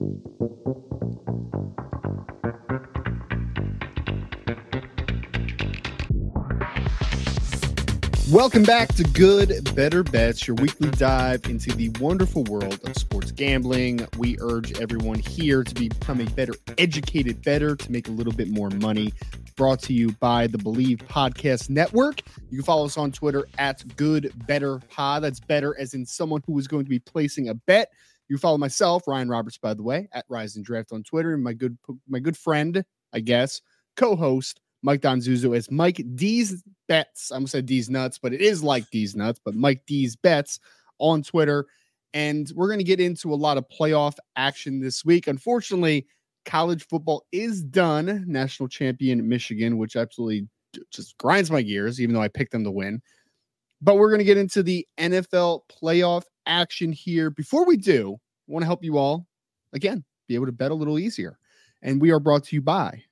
Welcome back to Good Better Bets, your weekly dive into the wonderful world of sports gambling. We urge everyone here to become a better educated better to make a little bit more money. Brought to you by the Bleav Podcast Network. You can follow us on Twitter at Good Better Pod. That's better as in someone who is going to be placing a bet. You follow myself, Ryan Roberts, by the way, at Rise and Draft on Twitter, and my good my good friend, I guess, co-host Mike Donzuso as Mike D's Bets. I'm gonna say D's Nuts, but it is like D's Nuts, but Mike D's Bets on Twitter. And we're gonna get into a lot of playoff action this week. Unfortunately, college football is done. National champion Michigan, which absolutely just grinds my gears, even though I picked them to win. But we're gonna get into the NFL playoff action here. Before we do, I want to help you all again be able to bet a little easier. And we are brought to you by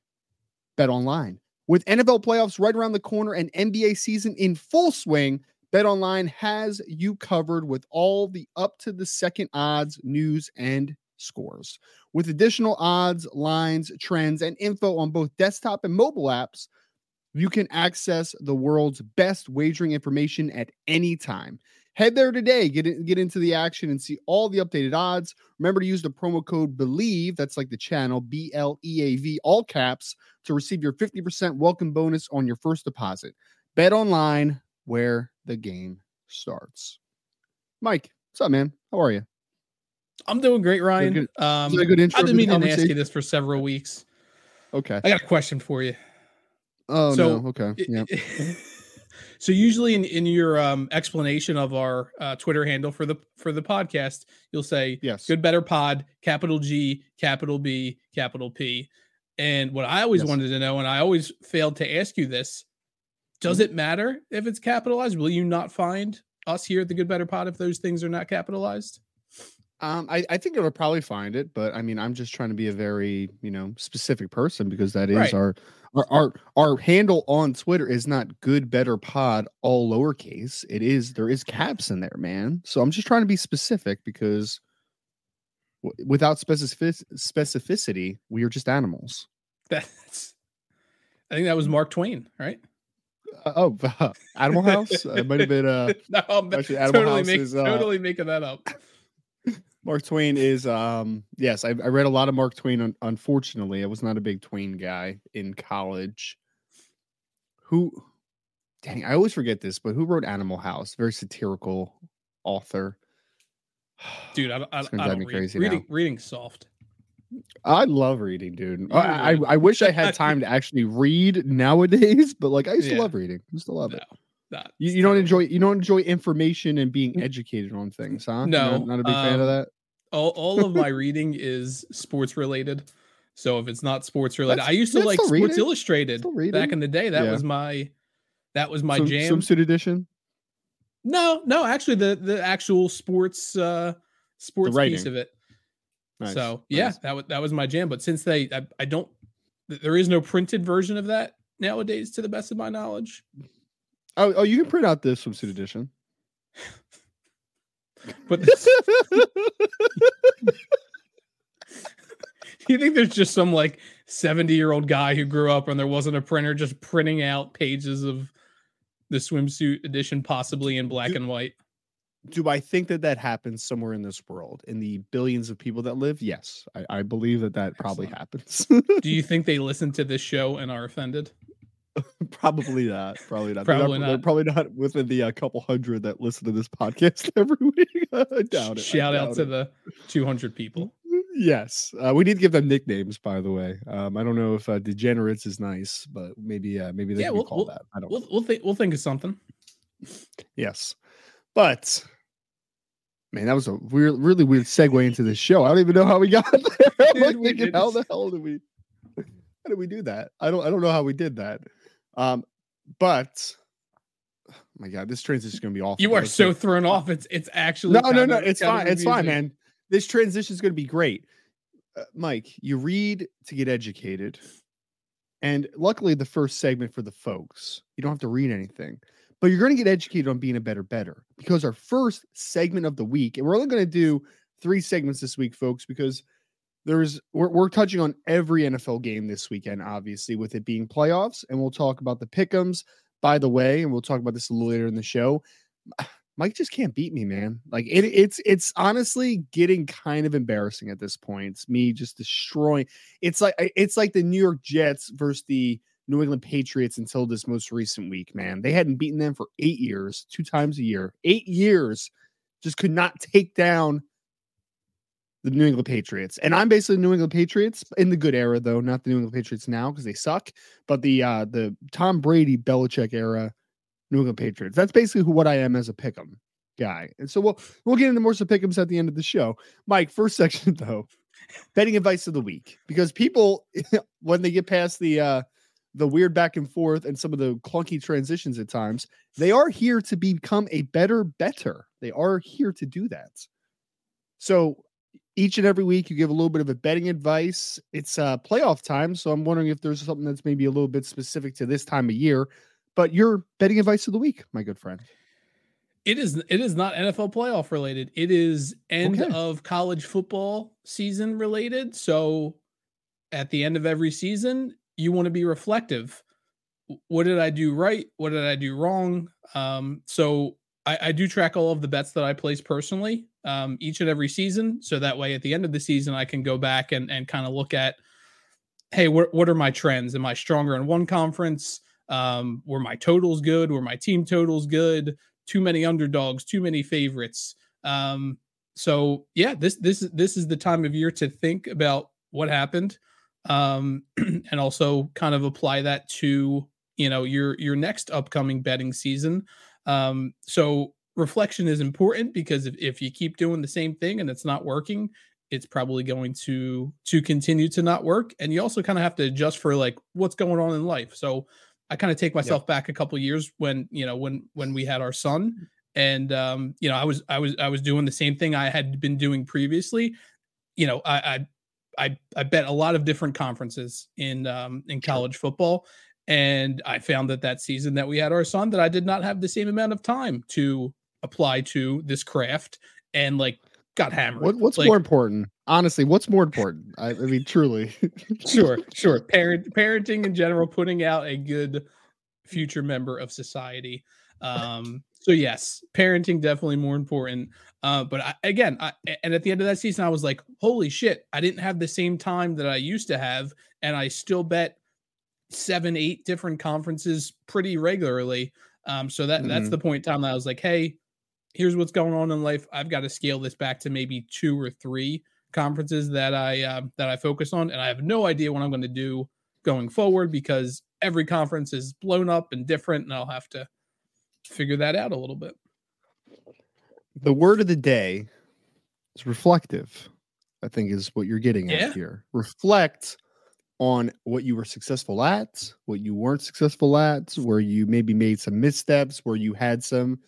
Bet Online. With NFL playoffs right around the corner and NBA season in full swing, Bet Online has you covered with all the up to the second odds, news, and scores. With additional odds, lines, trends, and info on both desktop and mobile apps, you can access the world's best wagering information at any time. Head there today, get in, get into the action and see all the updated odds. Remember to use the promo code BLEAV, that's like the channel B L E A V all caps to receive your 50% welcome bonus on your first deposit. Bet online where the game starts. Mike, what's up, man? How are you? I'm doing great, Ryan. Good, um, a good intro I've been meaning to ask you this for several weeks. Okay. I got a question for you. Oh So, no. Okay. Yeah. so usually in, in your um, explanation of our uh, Twitter handle for the for the podcast, you'll say Yes. good better pod, capital G, capital B, capital P. And what I always Yes. wanted to know, and I always failed to ask you this, does Mm-hmm. it matter if it's capitalized? Will you not find us here at the Good Better Pod if those things are not capitalized? Um, I, I think it'll probably find it, but I mean, I'm just trying to be a very, you know, specific person because that is Right. our, our our our handle on Twitter is not good better pod all lowercase. It is there is caps in there, man. So I'm just trying to be specific because w- without specific specificity, we are just animals. That's I think that was Mark Twain, right? Uh, oh, Animal House. it might have been uh no, I'm actually, Animal totally, House make, is, uh, totally making that up. Mark Twain is um yes, I, I read a lot of Mark Twain. Un- unfortunately, I was not a big Twain guy in college. Who, dang, I always forget this, but who wrote Animal House? Very satirical author. Dude, I, I, It's I don't me read. crazy reading now. reading soft. I love reading, dude. I, I I wish I had time to actually read nowadays, but like I used to love reading. I used to love No, it. You, you don't enjoy you don't enjoy information and being educated on things, huh? No, not, not a big fan of um, that. All, all of my reading is sports related. So if it's not sports related, That's- I used to like Sports reading. Illustrated back in the day. That Yeah. was my that was my jam. Swimsuit edition. No, no, actually the the actual sports uh sports piece of it. Nice, So yeah, nice. that was that was my jam. But since they, I, I don't, there is no printed version of that nowadays, to the best of my knowledge. Oh, oh, you can print out this swimsuit edition. But this, you think there's just some like seventy year old guy who grew up and there wasn't a printer just printing out pages of the swimsuit edition, possibly in black Do- and white? Do I think that that happens somewhere in this world in the billions of people that live? Yes, I, I believe that that probably happens. Do you think they listen to this show and are offended? probably not. Probably not. Probably They're not. probably not within the uh, couple hundred that listen to this podcast every week. I doubt it. Shout out to it. the 200 people. Yes, uh, we need to give them nicknames. By the way, um, I don't know if uh, degenerates is nice, but maybe uh, maybe they Yeah, can we'll- be called we'll- that. I don't. We'll we'll think we'll think of something. Yes, but man, that was a weird, really weird segue into the show. I don't even know how we got there. Dude, like we thinking, how the hell did we? How did we do that? I don't. I don't know how we did that. Um, but oh my God, this transition is gonna be awful. You are so thrown off. It's it's actually no, no, no. It's fine. It's fine, man. This transition is gonna be great. Uh, Mike, you read to get educated, and luckily, the first segment for the folks, you don't have to read anything but you're going to get educated on being a better better because our first segment of the week and we're only going to do three segments this week folks because there's we're, we're touching on every NFL game this weekend, obviously, with it being playoffs, and we'll talk about the pickums. By the way, and we'll talk about this a little later in the show. Mike just can't beat me, man. Like it, it's it's honestly getting kind of embarrassing at this point. It's me just destroying. It's like it's like the New York Jets versus the New England Patriots until this most recent week, man. They hadn't beaten them for eight years, two times a year, eight years, just could not take down the New England Patriots. And I'm basically New England Patriots in the good era, though, not the New England Patriots now because they suck, but the uh the Tom Brady Belichick era New England Patriots. That's basically who, what I am as a pick'em guy. And so we'll we'll get into more some pick'ems at the end of the show. Mike, first section though, betting advice of the week because people when they get past the uh the weird back and forth and some of the clunky transitions at times, they are here to become a better better. They are here to do that. So each and every week you give a little bit of a betting advice. It's uh playoff time, so I'm wondering if there's something that's maybe a little bit specific to this time of year. But your betting advice of the week, my good friend. It is it is not NFL playoff related. It is end okay. of college football season related. So at the end of every season, you want to be reflective. What did I do right? What did I do wrong? Um, so I, I, do track all of the bets that I place personally um, each and every season. So that way, at the end of the season, I can go back and, and kind of look at, hey, what, what are my trends? Am I stronger in one conference? Um, were my totals good? Were my team totals good? Too many underdogs, too many favorites. Um, so yeah, this this this is the time of year to think about what happened, um, and also kind of apply that to you know your your next upcoming betting season. Um, so reflection is important because if, if you keep doing the same thing and it's not working, it's probably going to to continue to not work. And you also kind of have to adjust for like what's going on in life. So I kind of take myself yep. back a couple years when you know when when we had our son, and um, you know I was I was I was doing the same thing I had been doing previously. You know I I I, I bet a lot of different conferences in um, in college football, and I found that that season that we had our son that I did not have the same amount of time to apply to this craft and like got hammered. What, what's like, more important? Honestly, what's more important? I, I mean, truly. sure, sure. Parent parenting in general, putting out a good future member of society. Um, so yes, parenting definitely more important. Uh, but I, again, I, and at the end of that season, I was like, holy shit, I didn't have the same time that I used to have, and I still bet seven, eight different conferences pretty regularly. Um, so that mm-hmm. that's the point in time that I was like, hey, here's what's going on in life. I've got to scale this back to maybe two or three conferences that I uh, that I focus on, and I have no idea what I'm going to do going forward because every conference is blown up and different, and I'll have to figure that out a little bit. The word of the day is reflective. I think is what you're getting yeah. at here. Reflect on what you were successful at, what you weren't successful at, where you maybe made some missteps, where you had some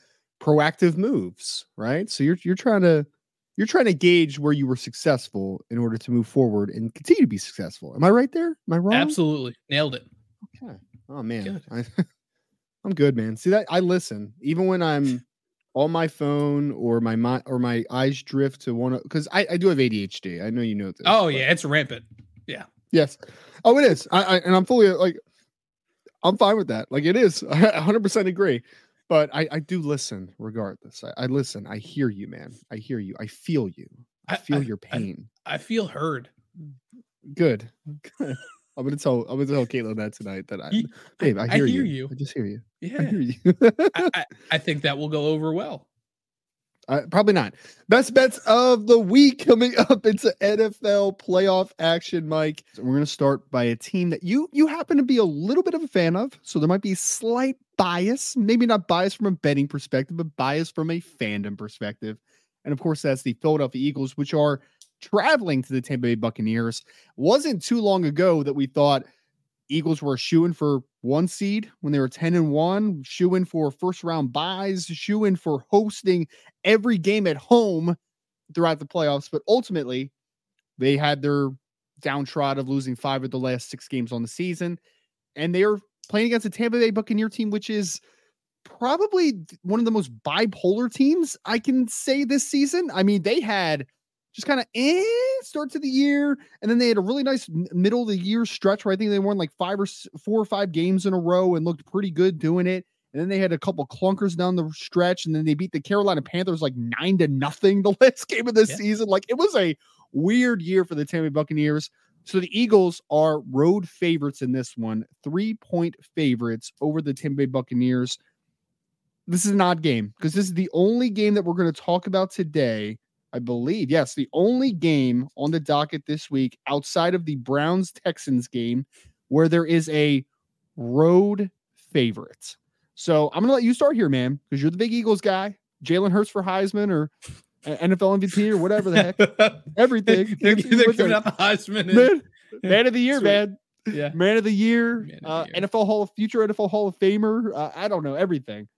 proactive moves, right? So you're you're trying to you're trying to gauge where you were successful in order to move forward and continue to be successful. Am I right there? Am I wrong? Absolutely. Nailed it. Okay. Oh man. I, I'm good, man. See that I listen even when I'm on my phone or my mind or my eyes drift to one because I, I do have ADHD. I know you know this. Oh but. yeah, it's rampant. Yeah. Yes. Oh, it is. I, I and I'm fully like I'm fine with that. Like it is. I 100% agree but I, I do listen regardless. I, I, listen. I hear you, man. I hear you. I feel you. I feel I, your pain. I, I, feel heard. Good. Good. I'm gonna tell I'm gonna tell Caitlin that tonight that I, babe, I hear, hear you. you. I just hear you. Yeah, I, hear you. I, I, think that will go over well. Uh, probably not. Best bets of the week coming up into NFL playoff action, Mike. So we're going to start by a team that you you happen to be a little bit of a fan of, so there might be slight bias, maybe not bias from a betting perspective, but bias from a fandom perspective. And of course, that's the Philadelphia Eagles, which are traveling to the Tampa Bay Buccaneers. Wasn't too long ago that we thought Eagles were shooing for one seed when they were 10 and 1, shooing for first round byes, shooing for hosting every game at home throughout the playoffs. But ultimately, they had their downtrod of losing five of the last six games on the season. And they are playing against a Tampa Bay Buccaneer team, which is probably one of the most bipolar teams I can say this season. I mean, they had just kind of eh, start to the year, and then they had a really nice middle of the year stretch where I think they won like five or four or five games in a row and looked pretty good doing it. And then they had a couple clunkers down the stretch, and then they beat the Carolina Panthers like nine to nothing the last game of the yeah. season. Like it was a weird year for the Tampa Buccaneers. So the Eagles are road favorites in this one, three point favorites over the Tampa Bay Buccaneers. This is an odd game because this is the only game that we're going to talk about today. I believe, yes, the only game on the docket this week outside of the Browns Texans game where there is a road favorite. So I'm going to let you start here, man, because you're the big Eagles guy. Jalen Hurts for Heisman or NFL MVP or whatever the heck. Everything. they're, they're giving out the Heisman. Man, man of the year, Sweet. man. Yeah. Man of the year. Of uh, the year. NFL Hall of Future NFL Hall of Famer. Uh, I don't know everything.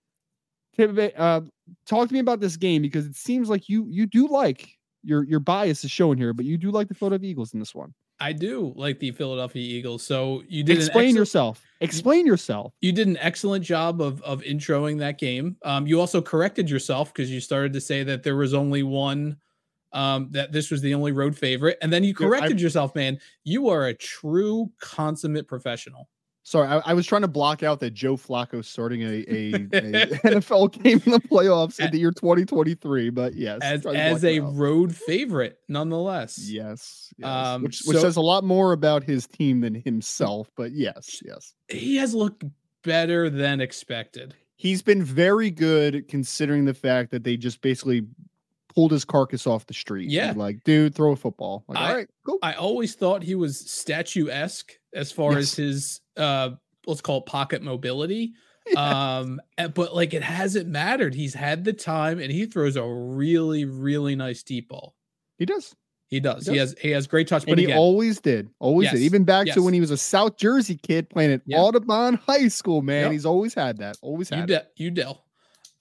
Uh, talk to me about this game because it seems like you you do like your your bias is showing here, but you do like the Philadelphia Eagles in this one. I do like the Philadelphia Eagles. So you did explain yourself. Explain yourself. You did an excellent job of of introing that game. Um, you also corrected yourself because you started to say that there was only one. Um, that this was the only road favorite, and then you corrected Dude, yourself, man. You are a true consummate professional. Sorry, I, I, was trying to block out that Joe Flacco starting a, a, a NFL game in the playoffs in the year 2023. But yes, as as a road favorite, nonetheless. Yes, yes. Um, which, which so, says a lot more about his team than himself. But yes, yes, he has looked better than expected. He's been very good considering the fact that they just basically pulled his carcass off the street. Yeah, like dude, throw a football. Like, I, all right, cool. I always thought he was statuesque as far yes. as his uh let's call it pocket mobility. Um, but like it hasn't mattered. He's had the time and he throws a really, really nice deep ball. He does. He does. He, he has he has great touch. But and he always did. Always yes. did. Even back yes. to when he was a South Jersey kid playing at yep. Audubon High School, man. Yep. He's always had that. Always had you, de- you Dell.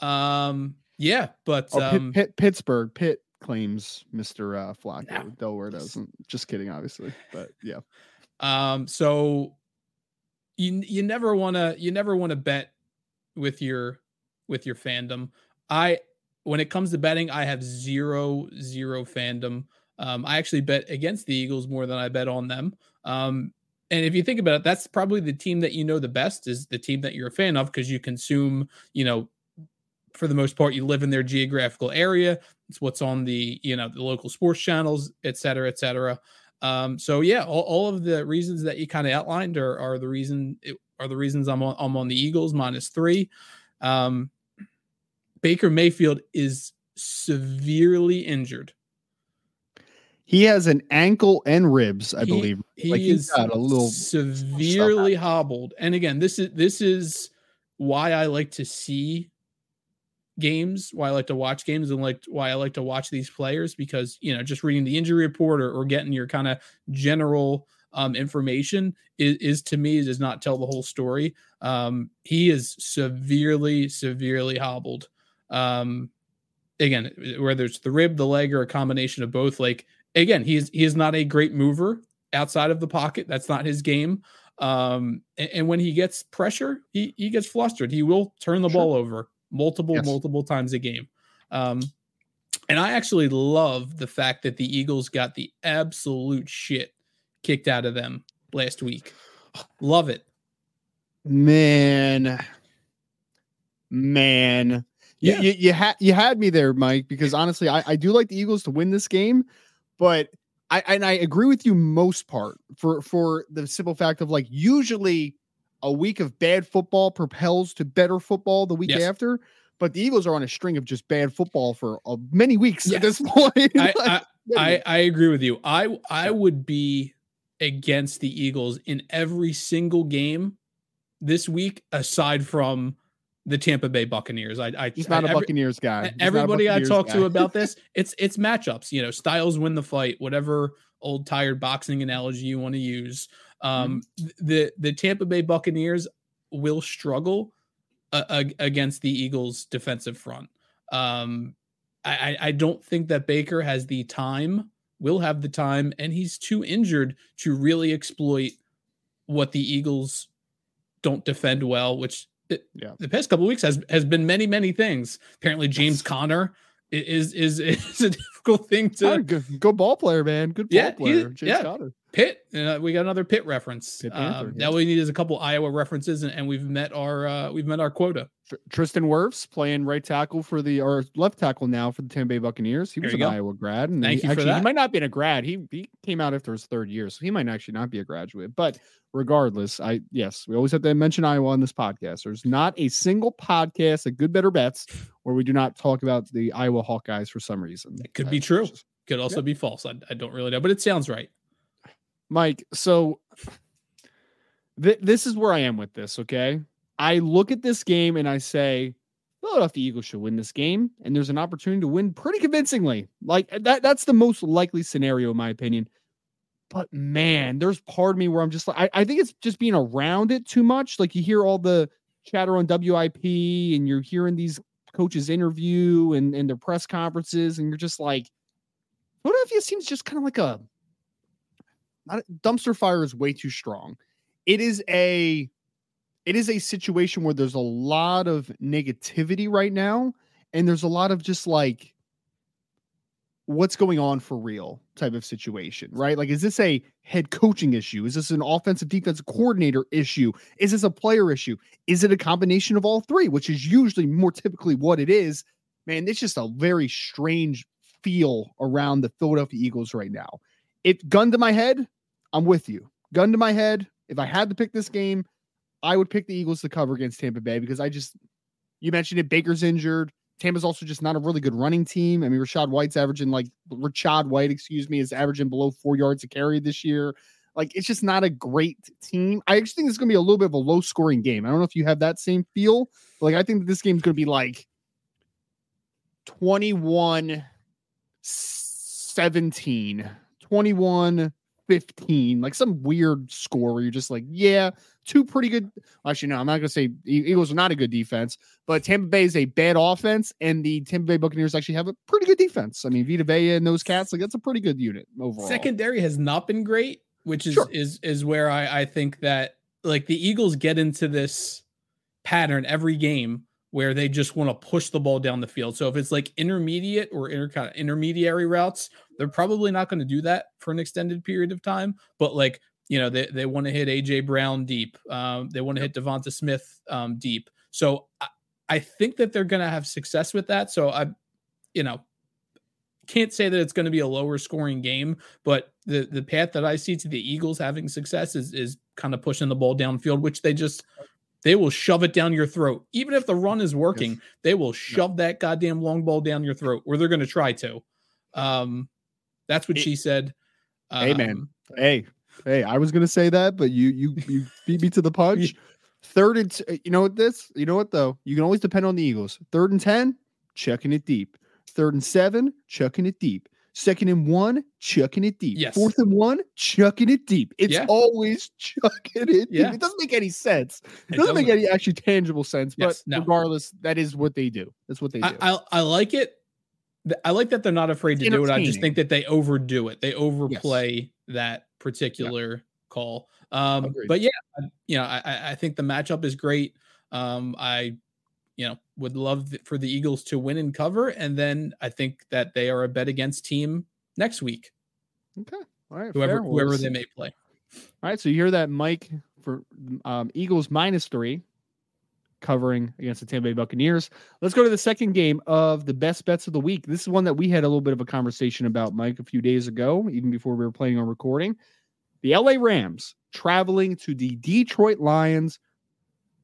Um, yeah, but oh, um, Pitt, Pitt, Pittsburgh, Pitt claims Mr. Uh, Flacco. No. Delaware doesn't. Just kidding, obviously. But yeah. Um, so you you never want to you never want to bet with your with your fandom. I when it comes to betting, I have zero zero fandom. Um, I actually bet against the Eagles more than I bet on them. Um, and if you think about it, that's probably the team that you know the best is the team that you're a fan of because you consume, you know, for the most part, you live in their geographical area. It's what's on the, you know, the local sports channels, et cetera, et cetera. Um, so yeah, all, all, of the reasons that you kind of outlined are, are the reason are the reasons I'm on I'm on the Eagles minus three. Um, Baker Mayfield is severely injured. He has an ankle and ribs, I he, believe. He like is got a little severely hobbled. And again, this is this is why I like to see games, why I like to watch games, and like why I like to watch these players because you know just reading the injury report or, or getting your kind of general um, information is, is, to me does not tell the whole story. Um, he is severely, severely hobbled. Um, again, whether it's the rib, the leg, or a combination of both. Like again, he's he is not a great mover outside of the pocket. That's not his game. Um, and, and, when he gets pressure, he he gets flustered. He will turn the sure. ball over multiple, yes. multiple times a game. Um, and I actually love the fact that the Eagles got the absolute shit kicked out of them last week. Love it. Man. Man. Yeah. You, you, you, had you had me there, Mike, because honestly, I, I do like the Eagles to win this game, but I and I agree with you most part for for the simple fact of like usually a week of bad football propels to better football the week yes. after. But the Eagles are on a string of just bad football for uh, many weeks yes. at this point. I, I, I, I agree with you. I I would be against the Eagles in every single game this week, aside from the Tampa Bay Buccaneers. I, I he's not I, a Buccaneers guy. He's everybody Buccaneers I talk guy. to about this, it's it's matchups. You know, styles win the fight. Whatever old tired boxing analogy you want to use. Um, mm-hmm. the the Tampa Bay Buccaneers will struggle uh, against the Eagles' defensive front. Um, I, I don't think that Baker has the time, will have the time, and he's too injured to really exploit what the Eagles don't defend well, which it, yeah. the past couple weeks has has been many many things. Apparently, James yes. Conner is is is a difficult thing to good, go ball player, man. Good ball yeah, player. James yeah. Conner. Pitt. Uh, we got another Pitt reference. Pitt Panther, um, Now we need is a couple Iowa references, and, and we've met our uh, we've met our quota. Tristan Wirfs playing right tackle for the or left tackle now for the Tampa Bay Buccaneers. He was an go. Iowa grad, and Thank he, you actually. He might not be in a grad. He he came out after his third year, so he might actually not be a graduate. But regardless, I yes, we always have to mention Iowa on this podcast. There's not a single podcast at Good Better Bets where we do not talk about the Iowa Hawkeyes for some reason. It could be true. Just, could also be false. I, I don't really know, but it sounds right. Mike, so th- this is where I am with this, okay? I look at this game and I say, Philadelphia Eagles should win this game, and there's an opportunity to win pretty convincingly. Like that, that's the most likely scenario, in my opinion. But man, there's part of me where I'm just like, I, I think it's just being around it too much. Like you hear all the chatter on WIP and you're hearing these coaches interview and, and their press conferences, and you're just like, Philadelphia seems just kind of like a not, dumpster fire is way too strong. It is a it is a situation where there's a lot of negativity right now and there's a lot of just like what's going on for real type of situation, right? Like, is this a head coaching issue? Is this an offensive defensive coordinator issue? Is this a player issue? Is it a combination of all three, which is usually more typically what it is? Man, it's just a very strange feel around the Philadelphia Eagles right now. If gun to my head, I'm with you. Gun to my head, if I had to pick this game, I would pick the Eagles to cover against Tampa Bay because I just you mentioned it. Baker's injured. Tampa's also just not a really good running team. I mean, Rachaad White's averaging like Rachaad White, excuse me, is averaging below four yards a carry this year. Like it's just not a great team. I actually think it's gonna be a little bit of a low scoring game. I don't know if you have that same feel. like I think that this game's gonna be like 21 17, 21 15, like some weird score where you're just like, yeah, two pretty good. Actually, no, I'm not going to say Eagles are not a good defense, but Tampa Bay is a bad offense, and the Tampa Bay Buccaneers actually have a pretty good defense. I mean, Vita Vea and those cats, like that's a pretty good unit overall. Secondary has not been great, which is sure. is is where I I think that like the Eagles get into this pattern every game where they just want to push the ball down the field. So if it's like intermediate or inter, kind of intermediary routes, they're probably not going to do that for an extended period of time. But like you know, they they want to hit AJ Brown deep. Um, they want to hit Devonta Smith um, deep. So I, I think that they're going to have success with that. So I, you know, can't say that it's going to be a lower scoring game, but the the path that I see to the Eagles having success is is kind of pushing the ball downfield, which they just they will shove it down your throat. Even if the run is working, yes. they will shove that goddamn long ball down your throat, or they're going to try to. Um, that's what it, she said. Um, hey man, hey, hey, I was going to say that, but you you you beat me to the punch. Third and t- you know what this? You know what though? You can always depend on the Eagles. Third and ten, checking it deep. Third and seven, chucking it deep. Second and one, chucking it deep. Yes. Fourth and one, chucking it deep. It's yeah. always chucking it yeah. deep. It doesn't make any sense. It, it doesn't, doesn't, make any actually tangible sense. Yes, but no. regardless, that is what they do. That's what they do. I, I, I like it. I like that they're not afraid to do it. I just think that they overdo it. They overplay yes. that particular yeah. call. Um, but yeah, you know, I, I think the matchup is great. Um, I you know, would love for the Eagles to win and cover. And then I think that they are a bet against team next week. Okay. All right. Whoever, whoever they may play. All right. So you hear that, Mike, for um, Eagles minus three covering against the Tampa Bay Buccaneers. Let's go to the second game of the best bets of the week. This is one that we had a little bit of a conversation about, Mike, a few days ago, even before we were playing on recording. The LA Rams traveling to the Detroit Lions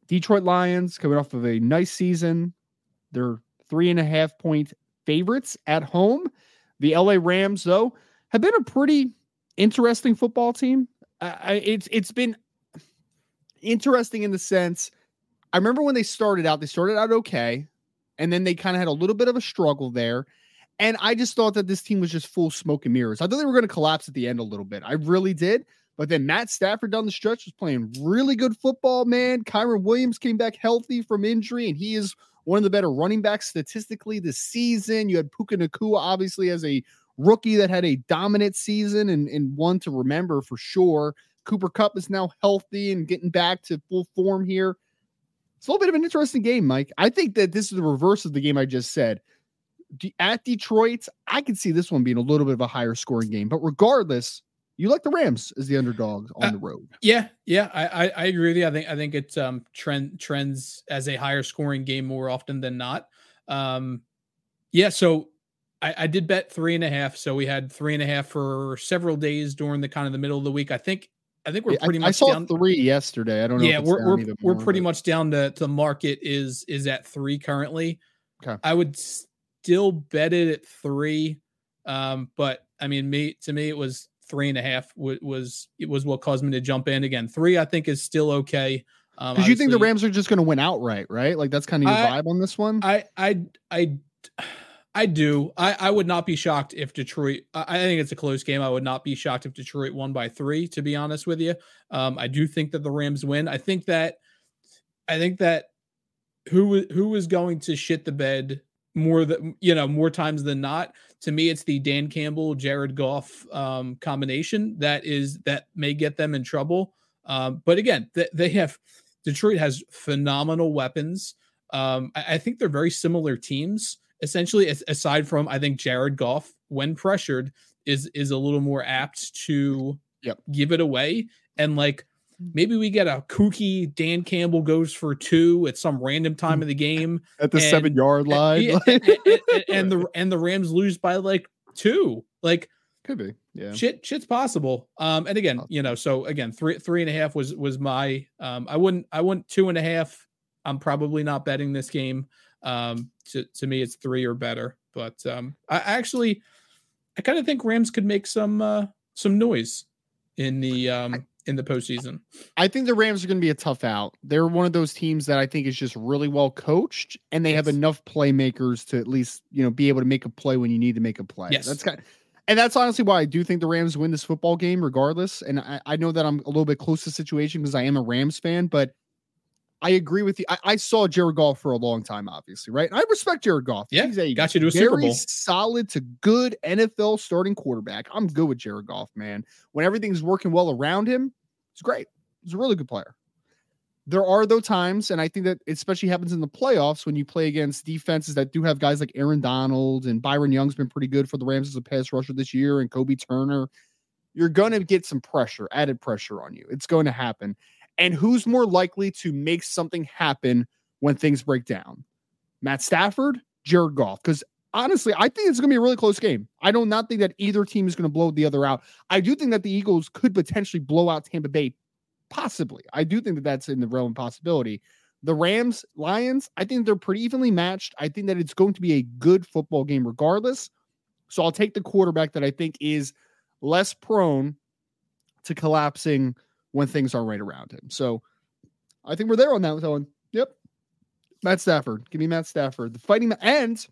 Detroit Lions coming off of a nice season. They're three and a half point favorites at home. The LA Rams, though, have been a pretty interesting football team. Uh, it's it's been interesting in the sense. I remember when they started out, they started out okay, and then they kind of had a little bit of a struggle there. And I just thought that this team was just full smoke and mirrors. I thought they were going to collapse at the end a little bit. I really did. But then Matt Stafford down the stretch was playing really good football, man. Kyren Williams came back healthy from injury, and he is one of the better running backs statistically this season. You had Puka Nacua, obviously, as a rookie that had a dominant season and, and one to remember for sure. Cooper Kupp is now healthy and getting back to full form here. It's a little bit of an interesting game, Mike. I think that this is the reverse of the game I just said. at Detroit, I could see this one being a little bit of a higher scoring game. But regardless, you like the Rams as the underdog on uh, the road. Yeah, yeah, I, I, I agree with you. I think I think it's um trend trends as a higher scoring game more often than not. Um, yeah, so I, I did bet three and a half. So we had three and a half for several days during the kind of the middle of the week. I think I think we're pretty much. I saw down, three yesterday. I don't know. Yeah, we're we're, we're pretty but... much down to the market is is at three currently. Okay. I would still bet it at three, um, but I mean, me to me it was three and a half was, was it was what caused me to jump in again. Three I think is still okay. Because um, you think the Rams are just going to win outright, right? Like that's kind of your I, vibe on this one. I I I I do. I, I would not be shocked if Detroit. I, think it's a close game. I would not be shocked if Detroit won by three. To be honest with you, um, I do think that the Rams win. I think that, I think that who who is going to shit the bed more than you know more times than not. To me, it's the Dan Campbell Jared Goff um, combination that is that may get them in trouble. Um, but again, they, they have Detroit has phenomenal weapons. Um, I, I think they're very similar teams essentially aside from I think Jared Goff when pressured is is a little more apt to yep. give it away and like maybe we get a kooky Dan Campbell goes for two at some random time of the game at the and, 7 yard line and, and, and, the and the Rams lose by like two like could be yeah. shit shit's possible. Um and again you know so again three three and a half was was my um I wouldn't I wouldn't two and a half I'm probably not betting this game. Um, to, to me, it's three or better. But um, I actually, I kind of think Rams could make some uh, some noise in the um, in the postseason. I think the Rams are going to be a tough out. They're one of those teams that I think is just really well coached, and they yes. have enough playmakers to at least you know be able to make a play when you need to make a play. Yes, that's kind. Of, and that's honestly why I do think the Rams win this football game, regardless. And I, I know that I'm a little bit close to the situation because I am a Rams fan, but I agree with you. I, I, saw Jared Goff for a long time, obviously, right? And I respect Jared Goff. Yeah, he's a got you to a Super Bowl. Solid to good NFL starting quarterback. I'm good with Jared Goff, man. When everything's working well around him, it's great. He's a really good player. There are though times, and I think that especially happens in the playoffs when you play against defenses that do have guys like Aaron Donald and Byron Young's been pretty good for the Rams as a pass rusher this year, and Kobie Turner. You're going to get some pressure, added pressure on you. It's going to happen. And who's more likely to make something happen when things break down? Matt Stafford, Jared Goff. Because honestly, I think it's going to be a really close game. I do not think that either team is going to blow the other out. I do think that the Eagles could potentially blow out Tampa Bay, possibly. I do think that that's in the realm of possibility. The Rams, Lions, I think they're pretty evenly matched. I think that it's going to be a good football game regardless. So I'll take the quarterback that I think is less prone to collapsing when things are right around him. So I think we're there on that one. Yep. Matt Stafford. Give me Matt Stafford. The fighting ends.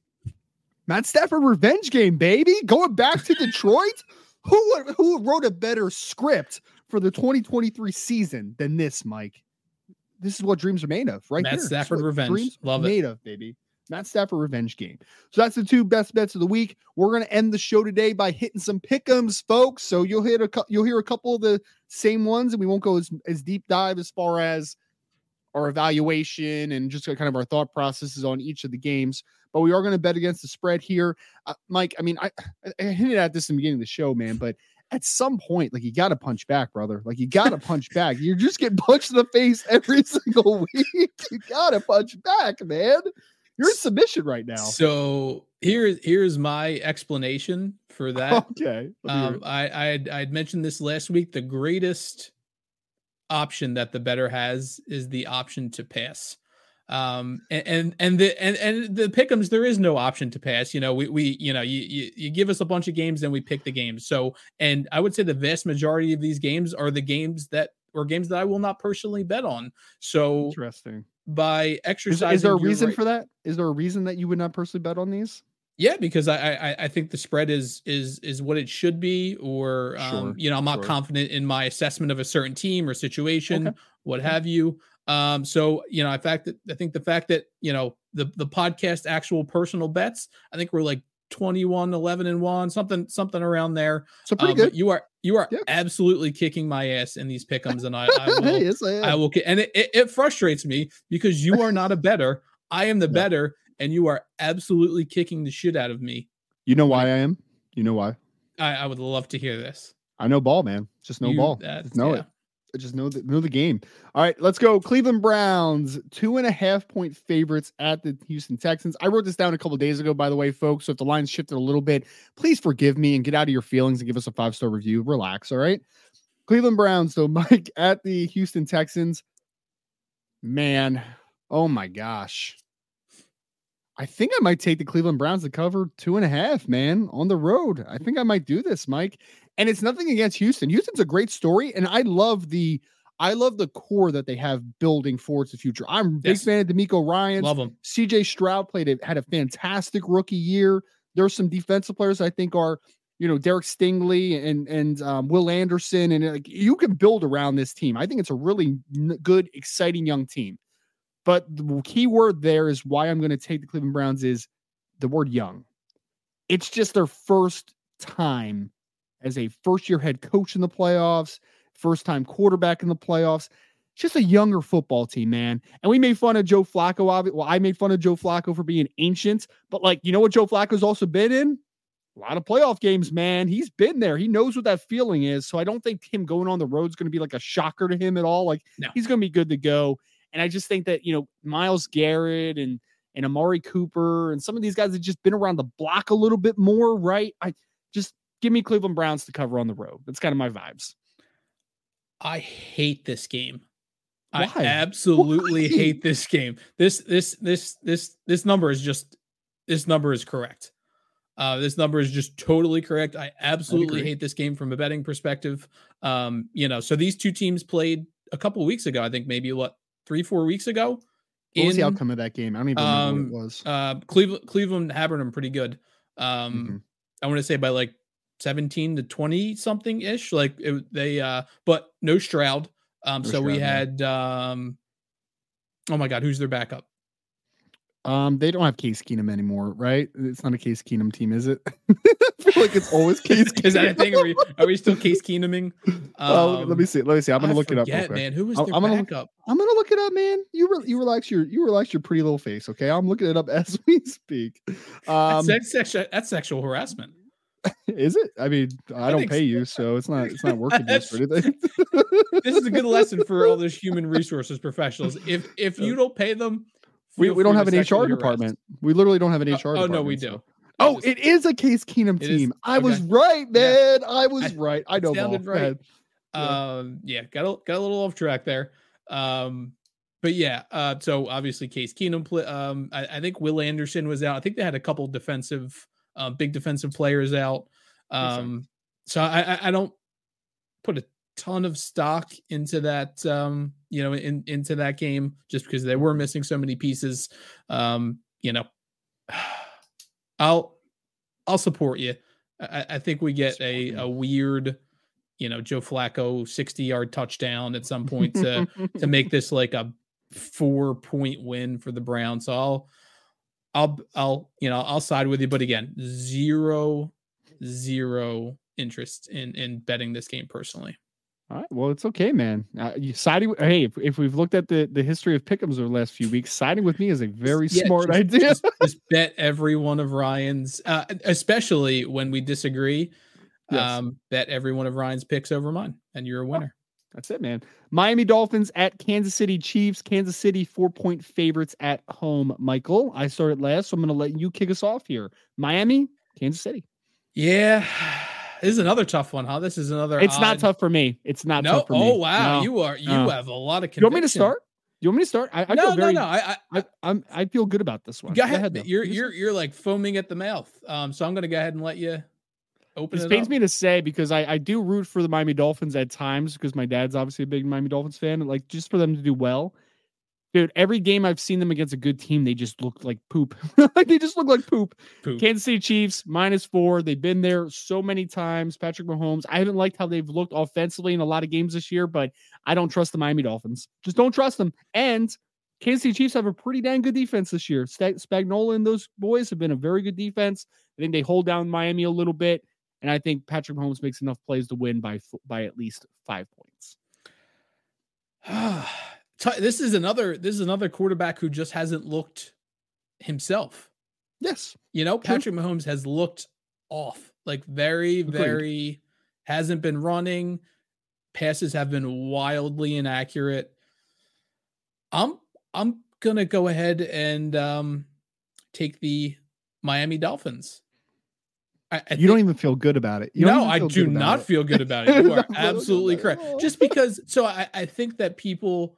Matt Stafford revenge game, baby. Going back to Detroit. who who wrote a better script for the 2023 season than this, Mike? This is what dreams are made of, right Matt here. Stafford revenge. Dreams Love made it. Made of, baby. Matt Stafford revenge game. So that's the two best bets of the week. We're going to end the show today by hitting some pickums, folks. So you'll hit a you'll hear a couple of the same ones, and we won't go as, as deep dive as far as our evaluation and just kind of our thought processes on each of the games. But we are going to bet against the spread here, uh, Mike. I mean, I, I hinted at this in the beginning of the show, man, but at some point, like you got to punch back, brother. Like you got to punch back. You're just getting punched in the face every single week. You got to punch back, man. You're in submission right now. So here, here's my explanation for that. Okay. Um, I I had, I had mentioned this last week. The greatest option that the better has is the option to pass. Um, and and and the and, and the pickums there is no option to pass. You know, we we you know you, you you give us a bunch of games and we pick the games. So and I would say the vast majority of these games are the games that or games that I will not personally bet on. So interesting by exercising. Is, is there a reason right. for that? Is there a reason that you would not personally bet on these? Yeah, because I, I I think the spread is is is what it should be, or um, sure, you know, I'm not sure. confident in my assessment of a certain team or situation, okay. what okay. have you. Um, so you know, I fact, that I think the fact that you know the the podcast actual personal bets, I think we're like 21 11 and 1 something something around there so pretty um, good you are you are absolutely kicking my ass in these pickums and i i will, yes, I, I will and it, it, it, frustrates me because you are not a better i am the better and you are absolutely kicking the shit out of me. You know why I am? You know why? I, I would love to hear this. I know ball, man. Just no ball. Just know yeah. it. Just know the know the game. All right, let's go. Cleveland Browns, two and a half point favorites at the Houston Texans. I wrote this down a couple days ago, by the way, folks. So if the lines shifted a little bit, please forgive me and get out of your feelings and give us a five star review. Relax, all right. Cleveland Browns, though, Mike at the Houston Texans. Man, oh my gosh. I think I might take the Cleveland Browns to cover two and a half, man, on the road. I think I might do this, Mike. And it's nothing against Houston. Houston's a great story, and I love the I love the core that they have building towards the future. I'm a big Yes. fan of DeMeco Ryan. Love them. CJ Stroud played a, had a fantastic rookie year. There's some defensive players I think are, you know, Derek Stingley and and um, Will Anderson, and like you can build around this team. I think it's a really good, exciting young team. But the key word there is why I'm going to take the Cleveland Browns is the word young. It's just their first time as a first year head coach in the playoffs, first time quarterback in the playoffs. Just a younger football team, man. And we made fun of Joe Flacco. Well, I made fun of Joe Flacco for being ancient, but like, you know what Joe Flacco's also been in? A lot of playoff games, man. He's been there. He knows what that feeling is. So I don't think him going on the road is going to be like a shocker to him at all. Like, No. he's going to be good to go. And I just think that, you know, Myles Garrett and and Amari Cooper and some of these guys have just been around the block a little bit more, right? I just give me Cleveland Browns to cover on the road. That's kind of my vibes. I hate this game. Why? I absolutely Why? hate this game. This this this this this number is just this number is correct. Uh, this number is just totally correct. I absolutely agree. hate this game from a betting perspective. Um, you know, so these two teams played a couple of weeks ago. I think maybe what three, four weeks ago. What was the outcome of that game? I don't even remember um, what it was. Uh, Cleveland Cleveland hammered them pretty good. Um, Mhm. I want to say by like 17 to 20 something ish. Like it, they, uh, but no Stroud. Um, No so we Stroud, had, um, oh my God, who's their backup? Um, they don't have Case Keenum anymore, right? It's not a Case Keenum team, is it? I feel like it's always Case. Is that a thing? Are we, are we still case Keenuming? Oh, let me Um, see. Let me see. I'm gonna I look it up. real forget, man. Who was I'm- their I'm gonna look- backup? I'm gonna look it up, man. You re- you relax your you relax your pretty little face, okay? I'm looking it up as we speak. Um, that's, sexual, that's sexual harassment. is it? I mean, I, I don't pay so. you, so it's not it's not working just for anything. This is a good lesson for all those human resources professionals. If if you don't pay them, we, we don't have an HR department. We literally don't have an Oh, HR. oh, department. no, we do. Oh, it is a Case Keenum It is- team. I was okay. right, Yeah. man. I was I- right. I know. sounded Ball. Right. Yeah. Um, yeah, got a, got a little off track there. Um, but yeah, uh, so obviously Case Keenum, pla- um, I, I think Will Anderson was out. I think they had a couple defensive, uh, big defensive players out. Um, so I, I, I don't put a ton of stock into that, um, you know, in into that game just because they were missing so many pieces. Um, you know, I'll I'll support you. I, I think we get a a weird, you know, Joe Flacco sixty yard touchdown at some point to to make this like a four point win for the Browns. So I'll I'll I'll you know I'll side with you, but again, zero zero interest in in betting this game personally. All right. Well, it's okay, man. Uh, you siding. Hey, if, if we've looked at the the history of Pickums over the last few weeks, siding with me is a very Yeah, smart just- idea. Just, just bet every one of Ryan's, uh, especially when we disagree. Yes. Um, bet every one of Ryan's picks over mine, and you're a winner. That's it, man. Miami Dolphins at Kansas City Chiefs. Kansas City four point favorites at home. Michael, I started last, so I'm going to let you kick us off here. Miami, Kansas City. Yeah, this is another tough one, huh? This is another. It's not tough for me. It's not No, tough for me. oh wow, No. you are you no. have a lot of. You want me to conviction. start? You want me to start? I, I no, feel very. no, no. I, I, I, I'm. I feel good about this one. go ahead. though. you're You you're you're like foaming at the mouth. Um, so I'm gonna go ahead and let you open This it pains up. me to say because I, I do root for the Miami Dolphins at times because my dad's obviously a big Miami Dolphins fan. Like just for them to do well, dude. Every game I've seen them against a good team, they just look like poop. like they just look like poop. Poop. Kansas City Chiefs minus four. They've been there so many times. Patrick Mahomes. I haven't liked how they've looked offensively in a lot of games this year, but I don't trust the Miami Dolphins. Just don't trust them. And Kansas City Chiefs have a pretty dang good defense this year. Stag- Spagnuolo and those boys have been a very good defense. I think they hold down Miami a little bit, and I think Patrick Mahomes makes enough plays to win by by at least five points. T- this is another this is another quarterback who just hasn't looked himself. Yes. You know, True. Patrick Mahomes has looked off, like very, Agreed. very hasn't been running. Passes have been wildly inaccurate. I'm I'm gonna go ahead and um, take the Miami Dolphins. I, I you think, don't even feel good about it. You no, I do not it. feel good about it. You are absolutely correct. Just because, so I, I think that people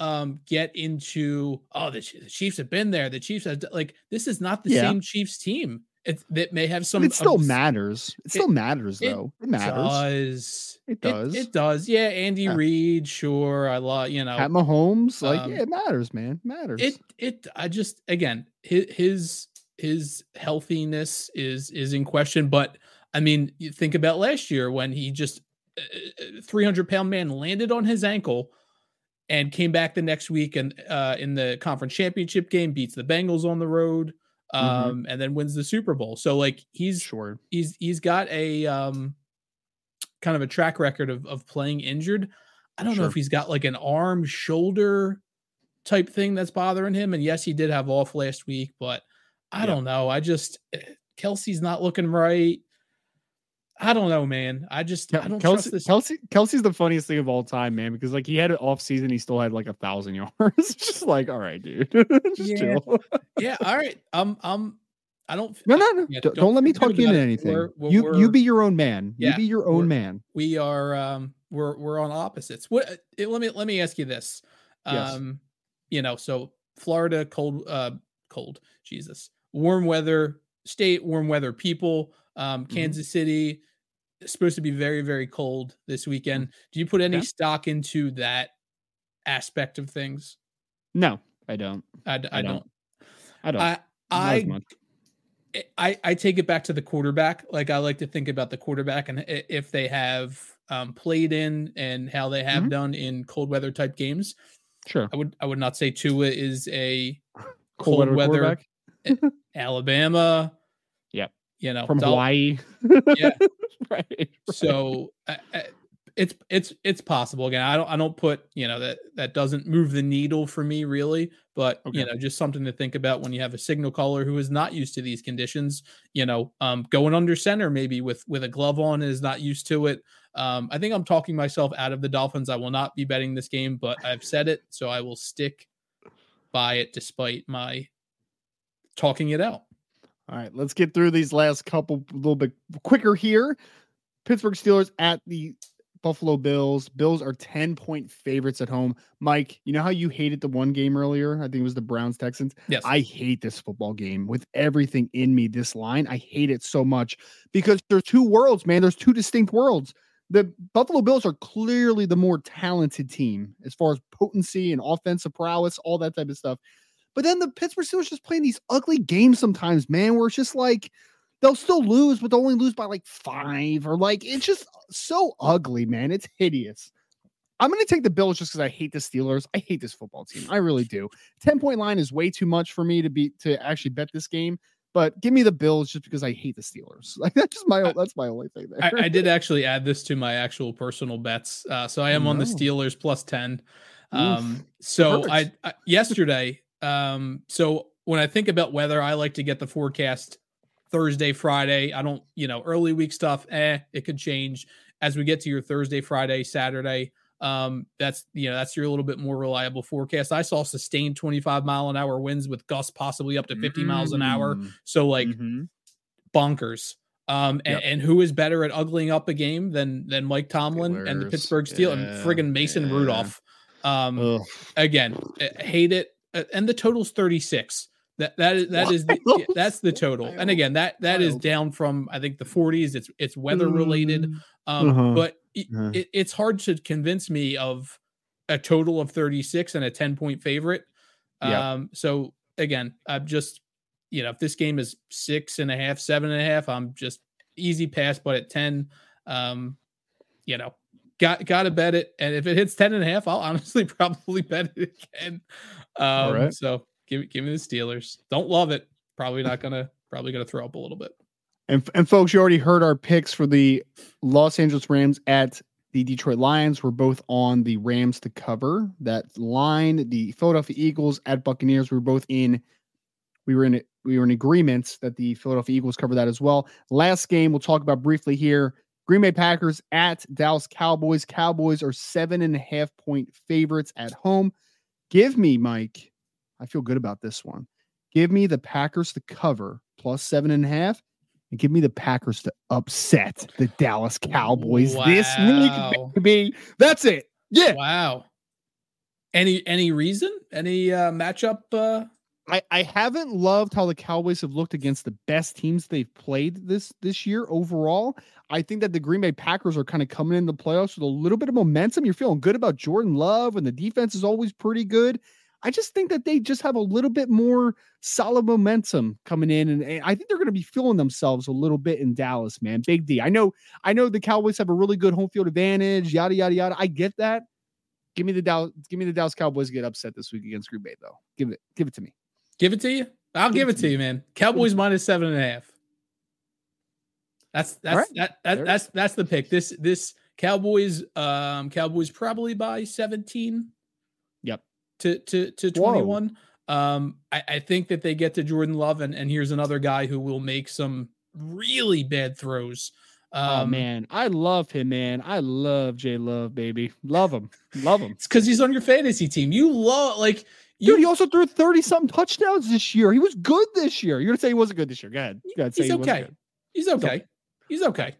um, get into oh the, the, Chiefs have been there. The Chiefs have like this is not the yeah. same Chiefs team. It that may have some. But it still matters. It still matters though. It, it matters. Does it does? It, it does. Yeah, Andy yeah. Reid. Sure, I love you know. Pat Mahomes. Like um, yeah, it matters, man. It matters. It it. I just again his his his healthiness is is in question. But I mean, you think about last year when he just uh, uh, 300 pound man landed on his ankle and came back the next week and uh, in the conference championship game beats the Bengals on the road mm-hmm. um, mm-hmm. and then wins the Super Bowl. So like he's sure he's he's got a um, kind of a track record of of playing injured. I don't sure. know if he's got like an arm shoulder type thing that's bothering him. And yes, he did have off last week, but I yeah. don't know. I just Kelce's not looking right. I don't know, man. I just I don't Kelce, trust this. Kelce Kelce's the funniest thing of all time, man. Because like he had an off season, he still had like a thousand yards. just like, all right, dude. yeah. yeah. All right. Um. Um. I don't. No, no, no. Yeah, don't, don't, let me talk you into anything. We're, we're, you you be your own man. Yeah, you be your own man. We are. Um. We're we're on opposites. What? Uh, let me let me ask you this. Um. Yes. You know. So Florida, cold. Uh. Cold. Jesus. Warm weather state. Warm weather people. Um. Mm-hmm. Kansas mm-hmm. City supposed to be very very cold this weekend. Mm. Do you put any yeah. stock into that aspect of things? No, I don't. I, I, I don't. I don't. I I, I I take it back to the quarterback. Like I like to think about the quarterback and if they have um, played in and how they have mm-hmm. done in cold weather type games. Sure. I would I would not say Tua is a cold, cold weather, weather Alabama. You know, from Hawaii. yeah. right, right. So uh, it's it's it's possible. Again, I don't I don't put you know that that doesn't move the needle for me really, but okay. you know just something to think about when you have a signal caller who is not used to these conditions. You know, um, going under center maybe with with a glove on is not used to it. Um, I think I'm talking myself out of the Dolphins. I will not be betting this game, but I've said it, so I will stick by it despite my talking it out. All right, let's get through these last couple a little bit quicker here. Pittsburgh Steelers at the Buffalo Bills. Bills are 10 point favorites at home. Mike, you know how you hated the one game earlier? I think it was the Browns Texans. Yes. I hate this football game with everything in me. This line, I hate it so much because there's two worlds, man. There's two distinct worlds. The Buffalo Bills are clearly the more talented team as far as potency and offensive prowess, all that type of stuff. But then the Pittsburgh Steelers just playing these ugly games sometimes, man, where it's just like they'll still lose, but they'll only lose by like five or like it's just so ugly, man. It's hideous. I'm going to take the Bills just because I hate the Steelers. I hate this football team. I really do. 10 point line is way too much for me to be to actually bet this game. But give me the Bills just because I hate the Steelers. Like that's just my that's my only thing there. I, I did actually add this to my actual personal bets. Uh, so I am on the Steelers plus 10. Um, Oof, so I, I yesterday um, so when I think about weather, I like to get the forecast Thursday, Friday. I don't, you know, early week stuff, eh, it could change as we get to your Thursday, Friday, Saturday. Um, that's you know, that's your little bit more reliable forecast. I saw sustained 25 mile an hour winds with gusts possibly up to 50 mm-hmm. miles an hour. Mm. So like mm-hmm. bonkers. Um, and, yep. and, who is better at ugling up a game than than Mike Tomlin Steelers. and the Pittsburgh Steel yeah. and friggin' Mason yeah. Rudolph. Um, Ugh. again, eh, hate it and the total's 36 that that is that is the, that's the total. And again that that is down from i think the 40s it's it's weather related. Mm, um uh-huh. but it, uh-huh. it, it's hard to convince me of a total of 36 and a 10 point favorite um so again i'm just you know if this game is six and a half seven and a half i'm just easy pass but at 10 um you know got got to bet it. And if it hits 10 and a half i'll honestly probably bet it again um, All right. So give give me the Steelers. Don't love it. Probably not gonna probably gonna throw up a little bit. And and folks, you already heard our picks for the Los Angeles Rams at the Detroit Lions. We're both on the Rams to cover that line. The Philadelphia Eagles at Buccaneers. We're both in. we were in. We were in agreement that the Philadelphia Eagles cover that as well. Last game we'll talk about briefly here. Green Bay Packers at Dallas Cowboys. Cowboys are seven and a half point favorites at home. Give me, Mike. I feel good about this one. Give me the Packers to cover plus seven and a half, and give me the Packers to upset the Dallas Cowboys wow. this week, baby. That's it. Yeah. Wow. Any any reason? Any uh matchup uh I, I haven't loved how the Cowboys have looked against the best teams they've played this this year overall. I think that the Green Bay Packers are kind of coming in the playoffs with a little bit of momentum. You're feeling good about Jordan Love, and the defense is always pretty good. I just think that they just have a little bit more solid momentum coming in, and, and I think they're going to be feeling themselves a little bit in Dallas, man. Big D. I know, I know the Cowboys have a really good home field advantage. Yada yada yada. I get that. Give me the Dallas. Give me the Dallas Cowboys get upset this week against Green Bay, though. Give it. Give it to me. Give it to you. I'll give, give it to you, man. Cowboys minus seven and a half. That's that's right. that, that that's that's the pick. This this Cowboys um Cowboys probably by 17. Yep. To to to 21. Um I, I think that they get to Jordan Love and, and here's another guy who will make some really bad throws. Oh, um, oh man, I love him, man. I love Jay Love, baby. Love him. Love him. It's because he's on your fantasy team. You love like Dude, he also threw 30 something touchdowns this year. He was good this year. You're gonna say he wasn't good this year. Go ahead. Go ahead he's, he okay. he's okay. He's okay. He's okay.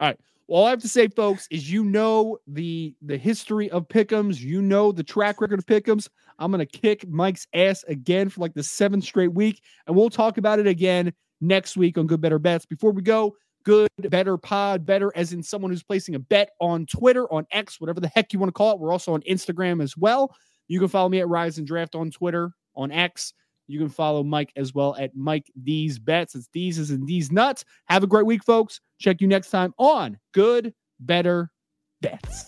All right. Well, all I have to say, folks, is you know the the history of Pickums. You know the track record of Pickums. I'm gonna kick Mike's ass again for like the seventh straight week, and we'll talk about it again next week on Good Bettor Bets. Before we go, good, bettor pod, bettor as in someone who's placing a bet on Twitter, on X, whatever the heck you want to call it. We're also on Instagram as well. You can follow me at Rise and Draft on Twitter, on X. You can follow Mike as well at Mike D's Bets. It's D's as in D's Nuts. Have a great week, folks. Check you next time on Good, Bettor Bets.